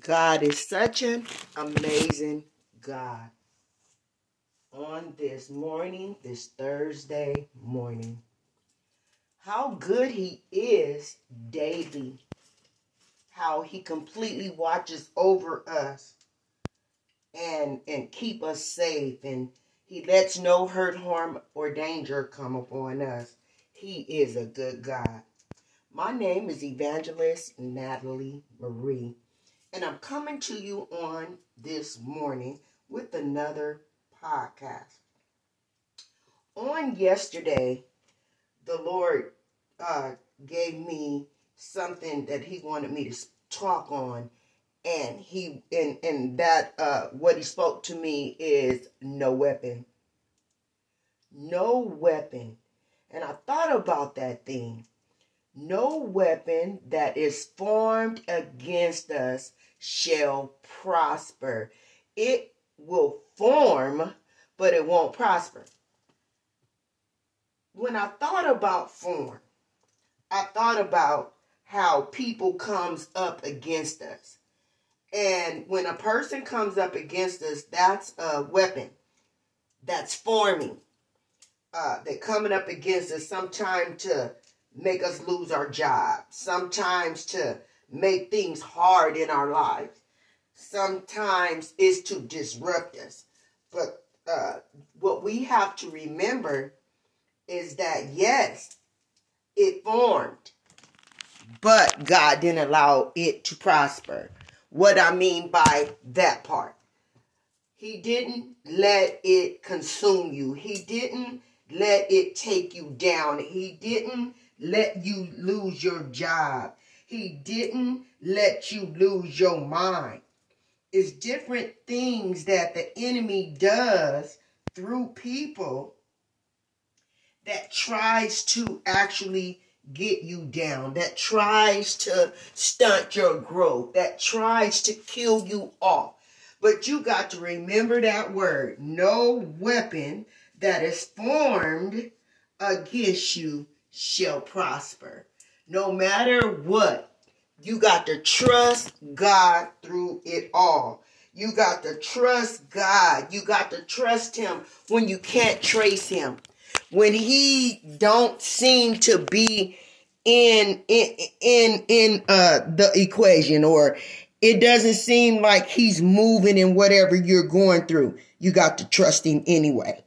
God is such an amazing God. On this morning, this Thursday morning, how good He is daily, how He completely watches over us and and keep us safe. And he lets no hurt harm or danger come upon us. He is a good god. My name is evangelist natalie marie and i'm coming to you on this morning with another podcast. On yesterday the lord uh, gave me something that he wanted me to talk on. And he and and that uh what he spoke to me is no weapon. No weapon. And i thought about that thing no weapon that is formed against us shall prosper it will form but it won't prosper when i thought about form i thought about how people comes up against us and when a person comes up against us, that's a weapon that's forming. Uh, they're coming up against us sometime to make us lose our job, sometimes to make things hard in our lives, sometimes is to disrupt us. But uh, what we have to remember is that yes, it formed, but God didn't allow it to prosper what I mean by that part. He didn't let it consume you. He didn't let it take you down. He didn't let you lose your job. He didn't let you lose your mind. It's different things that the enemy does through people that tries to actually get you down, that tries to stunt your growth, that tries to kill you off. But you got to remember that word no weapon that is formed against you shall prosper. No matter what, you got to trust God through it all. You got to trust God. You got to trust him when you can't trace him when he don't seem to be in in in in uh the equation or it doesn't seem like he's moving in whatever you're going through you got to trust him anyway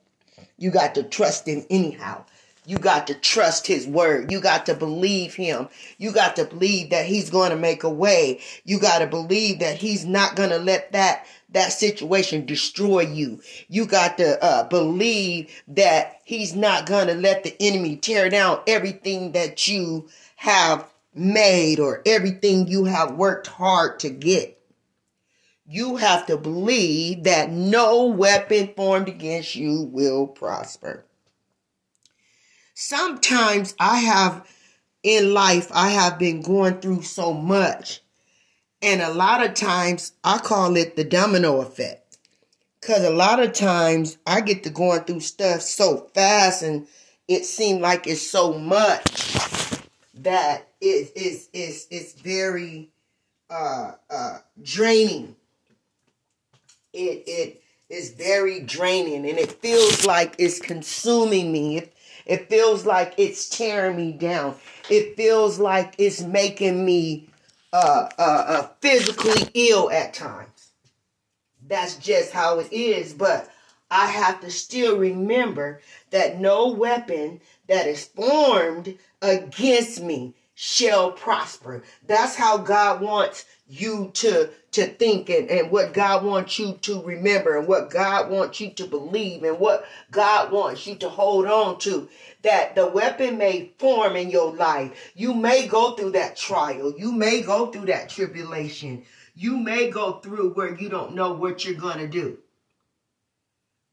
you got to trust him anyhow you got to trust his word. You got to believe him. You got to believe that he's going to make a way. You got to believe that he's not going to let that that situation destroy you. You got to uh, believe that he's not going to let the enemy tear down everything that you have made or everything you have worked hard to get. You have to believe that no weapon formed against you will prosper. Sometimes I have in life, I have been going through so much and a lot of times I call it the domino effect. Cause a lot of times I get to going through stuff so fast and it seems like it's so much that it is is it's very uh uh draining. It it is very draining and it feels like it's consuming me. It, it feels like it's tearing me down. It feels like it's making me uh, uh, uh, physically ill at times. That's just how it is. But I have to still remember that no weapon that is formed against me shall prosper. That's how God wants you to to think and, and what God wants you to remember and what God wants you to believe and what God wants you to hold on to that the weapon may form in your life. You may go through that trial. You may go through that tribulation. You may go through where you don't know what you're going to do.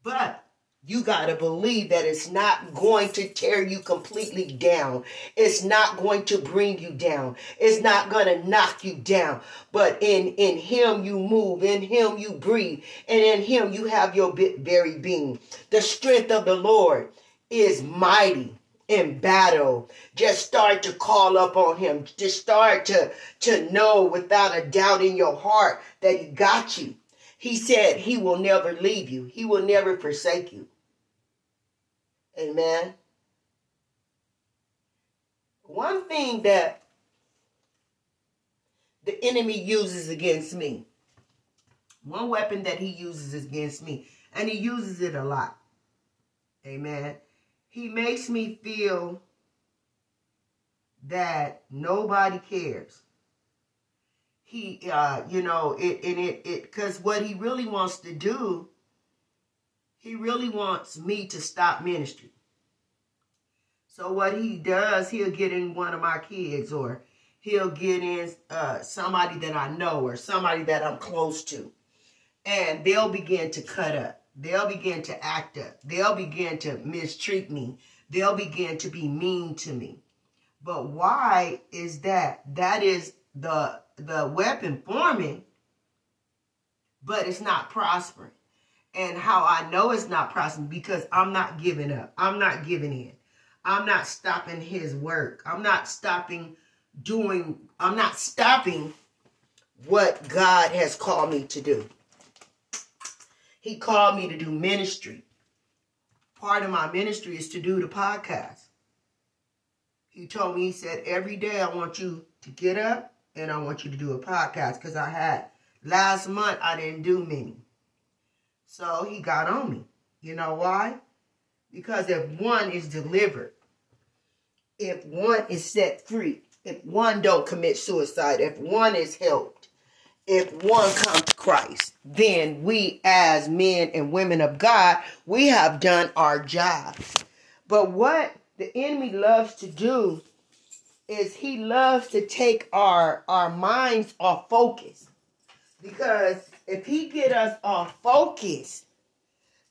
But you got to believe that it's not going to tear you completely down. It's not going to bring you down. It's not going to knock you down. But in, in him you move, in him you breathe, and in him you have your very being. The strength of the Lord is mighty. in battle. Just start to call up on him. Just start to, to know without a doubt in your heart that he got you. He said he will never leave you. He will never forsake you. Amen. One thing that the enemy uses against me, one weapon that he uses against me, and he uses it a lot. Amen. He makes me feel that nobody cares. He, uh, you know, it, and it, it, because what he really wants to do, he really wants me to stop ministry. So what he does, he'll get in one of my kids or he'll get in uh, somebody that I know or somebody that I'm close to. And they'll begin to cut up. They'll begin to act up. They'll begin to mistreat me. They'll begin to be mean to me. But why is that? That is the the weapon forming, but it's not prospering. And how I know it's not prospering because I'm not giving up. I'm not giving in. I'm not stopping his work. I'm not stopping doing, I'm not stopping what God has called me to do. He called me to do ministry. Part of my ministry is to do the podcast. He told me, he said, every day I want you to get up and I want you to do a podcast because I had, last month I didn't do many. So he got on me. You know why? Because if one is delivered, if one is set free, if one don't commit suicide, if one is helped, if one comes to Christ, then we as men and women of God, we have done our job. But what the enemy loves to do is he loves to take our our minds off focus. Because if he get us off focus,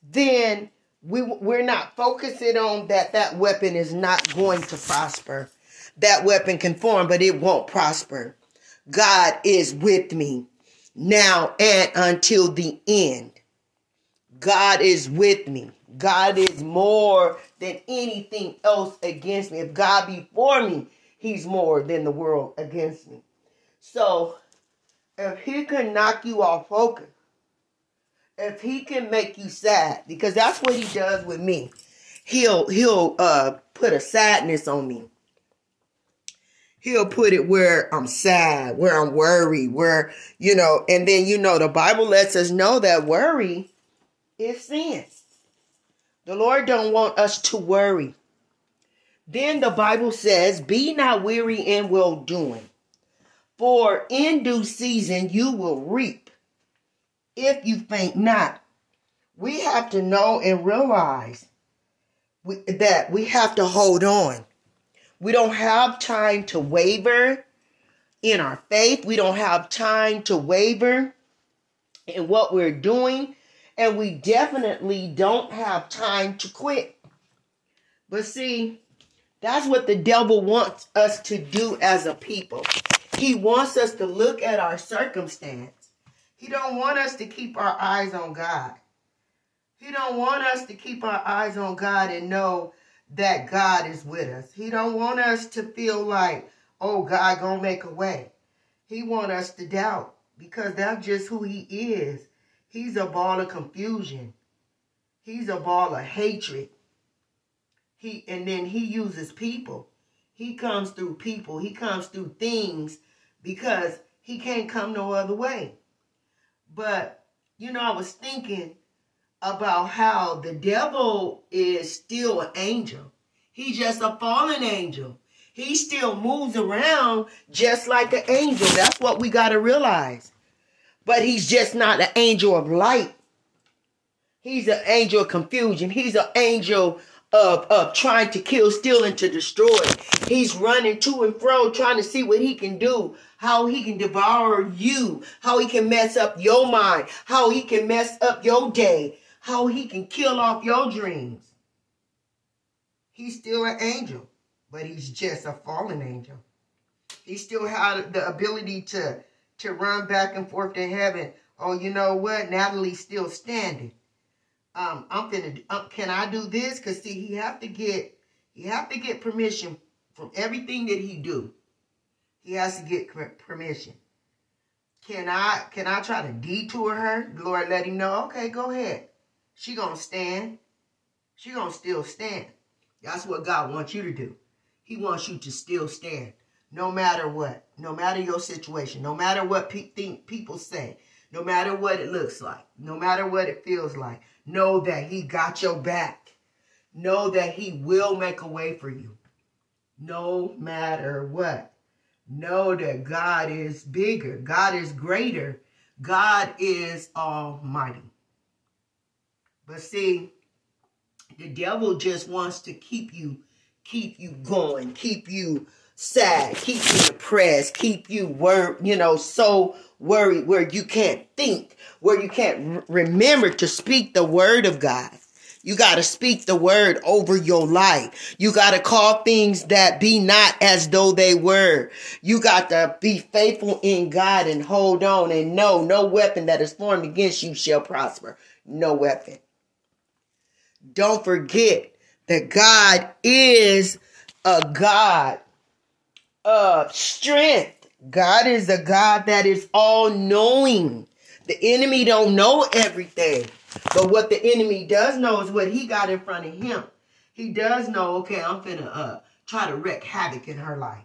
then we we're not focusing on that that weapon is not going to prosper. That weapon can form, but it won't prosper. God is with me now and until the end. God is with me. God is more than anything else against me. If God be for me, he's more than the world against me. So, if he can knock you off focus, if he can make you sad, because that's what he does with me. He'll he'll uh put a sadness on me. He'll put it where I'm sad, where I'm worried, where you know, and then you know the Bible lets us know that worry is sin. The Lord don't want us to worry. Then the Bible says, "Be not weary in well doing, for in due season you will reap if you faint not. We have to know and realize we, that we have to hold on. We don't have time to waver in our faith. We don't have time to waver in what we're doing. And we definitely don't have time to quit. But see, that's what the devil wants us to do as a people. He wants us to look at our circumstance he don't want us to keep our eyes on God. He don't want us to keep our eyes on God and know that God is with us. He don't want us to feel like, oh, God gonna make a way. He want us to doubt because that's just who he is. He's a ball of confusion. He's a ball of hatred. He and then he uses people. He comes through people. He comes through things because he can't come no other way. But, you know, I was thinking about how the devil is still an angel. He's just a fallen angel. He still moves around just like an angel. That's what we got to realize. But he's just not an angel of light. He's an angel of confusion. He's an angel of, of trying to kill, steal, and to destroy. He's running to and fro trying to see what he can do how he can devour you, how he can mess up your mind, how he can mess up your day, how he can kill off your dreams. He's still an angel, but he's just a fallen angel. He still had the ability to, to run back and forth to heaven. Oh, you know what? Natalie's still standing. Um, I'm gonna. Um, can I do this? Cause see, he have to get He have to get permission from everything that he do. He has to get permission. Can I can I try to detour her? Lord let him know, okay, go ahead. She gonna stand. She gonna still stand. That's what God wants you to do. He wants you to still stand. No matter what. No matter your situation. No matter what pe- think people say. No matter what it looks like. No matter what it feels like. Know that he got your back. Know that he will make a way for you. No matter what. Know that God is bigger. God is greater. God is almighty. But see, the devil just wants to keep you, keep you going, keep you sad, keep you depressed, keep you wor- you know, so worried where you can't think, where you can't remember to speak the word of God. You got to speak the word over your life. You got to call things that be not as though they were. You got to be faithful in God and hold on and know no weapon that is formed against you shall prosper. No weapon. Don't forget that God is a God of strength. God is a God that is all knowing. The enemy don't know everything. But what the enemy does know is what he got in front of him. He does know, okay, I'm finna uh, try to wreak havoc in her life.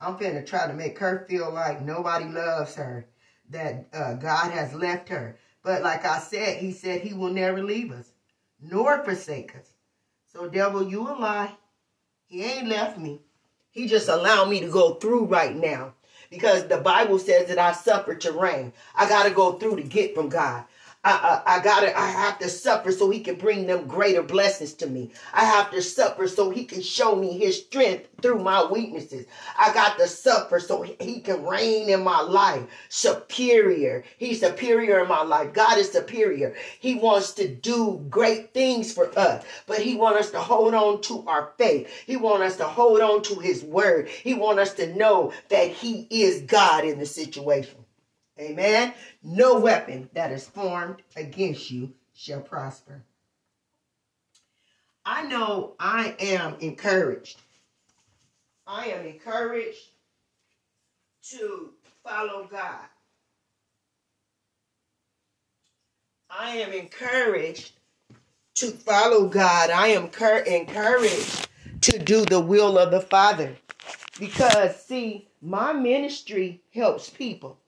I'm finna try to make her feel like nobody loves her, that uh, God has left her. But like I said, he said he will never leave us, nor forsake us. So devil, you a lie. He ain't left me. He just allowed me to go through right now because the Bible says that I suffer to reign. I got to go through to get from God. I, I, I, gotta, I have to suffer so he can bring them greater blessings to me. I have to suffer so he can show me his strength through my weaknesses. I got to suffer so he can reign in my life. Superior. He's superior in my life. God is superior. He wants to do great things for us, but he wants us to hold on to our faith. He wants us to hold on to his word. He wants us to know that he is God in the situation. Amen. No weapon that is formed against you shall prosper. I know I am encouraged. I am encouraged to follow God. I am encouraged to follow God. I am cur- encouraged to do the will of the Father. Because, see, my ministry helps people.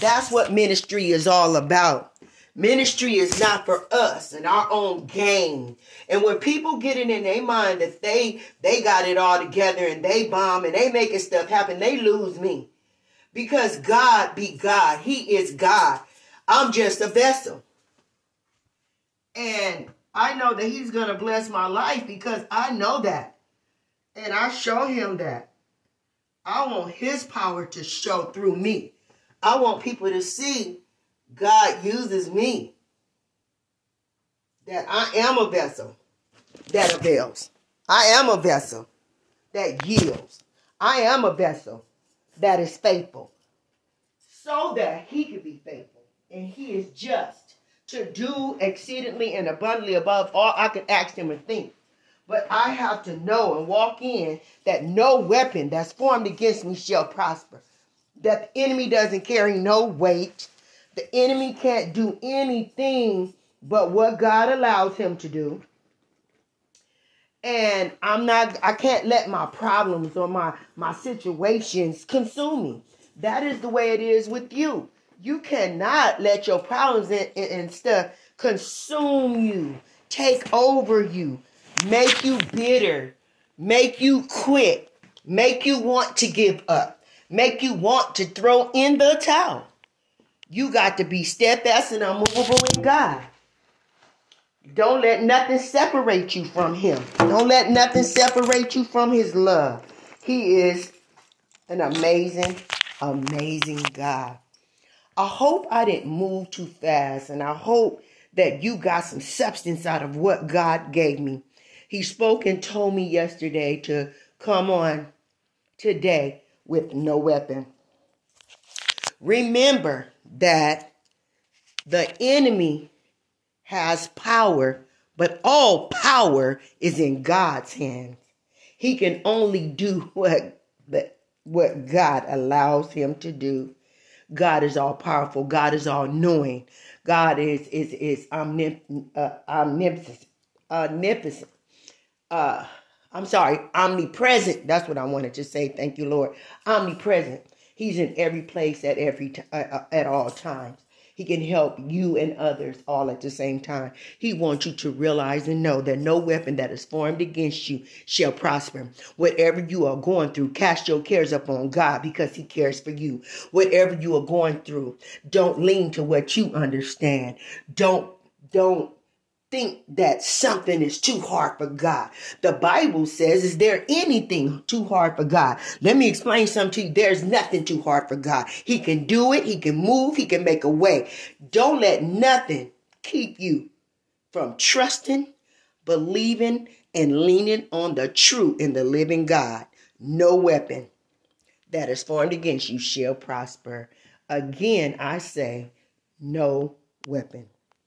That's what ministry is all about. Ministry is not for us and our own gain. And when people get it in their mind that they they got it all together and they bomb and they making stuff happen, they lose me. Because God be God. He is God. I'm just a vessel. And I know that he's going to bless my life because I know that. And I show him that. I want his power to show through me. I want people to see God uses me. That I am a vessel that avails. I am a vessel that yields. I am a vessel that is faithful. So that he could be faithful. And he is just to do exceedingly and abundantly above all I could ask him and think. But I have to know and walk in that no weapon that's formed against me shall prosper that the enemy doesn't carry no weight. The enemy can't do anything but what God allows him to do. And I'm not I can't let my problems or my my situations consume me. That is the way it is with you. You cannot let your problems and, and stuff consume you, take over you, make you bitter, make you quit, make you want to give up make you want to throw in the towel. You got to be steadfast and unmovable in God. Don't let nothing separate you from Him. Don't let nothing separate you from His love. He is an amazing, amazing God. I hope I didn't move too fast, and I hope that you got some substance out of what God gave me. He spoke and told me yesterday to come on today with no weapon. Remember that the enemy has power, but all power is in God's hands. He can only do what what God allows him to do. God is all powerful. God is all knowing. God is is is omnip, uh, omnipotent. Omnipotent. Uh, I'm sorry, omnipresent. That's what I wanted to say. Thank you, Lord. Omnipresent. He's in every place at every t- uh, uh, at all times. He can help you and others all at the same time. He wants you to realize and know that no weapon that is formed against you shall prosper. Whatever you are going through, cast your cares upon God because He cares for you. Whatever you are going through, don't lean to what you understand. Don't don't think that something is too hard for God. The Bible says, is there anything too hard for God? Let me explain something to you. There's nothing too hard for God. He can do it. He can move. He can make a way. Don't let nothing keep you from trusting, believing, and leaning on the true and the living God. No weapon that is formed against you shall prosper. Again, I say, no weapon.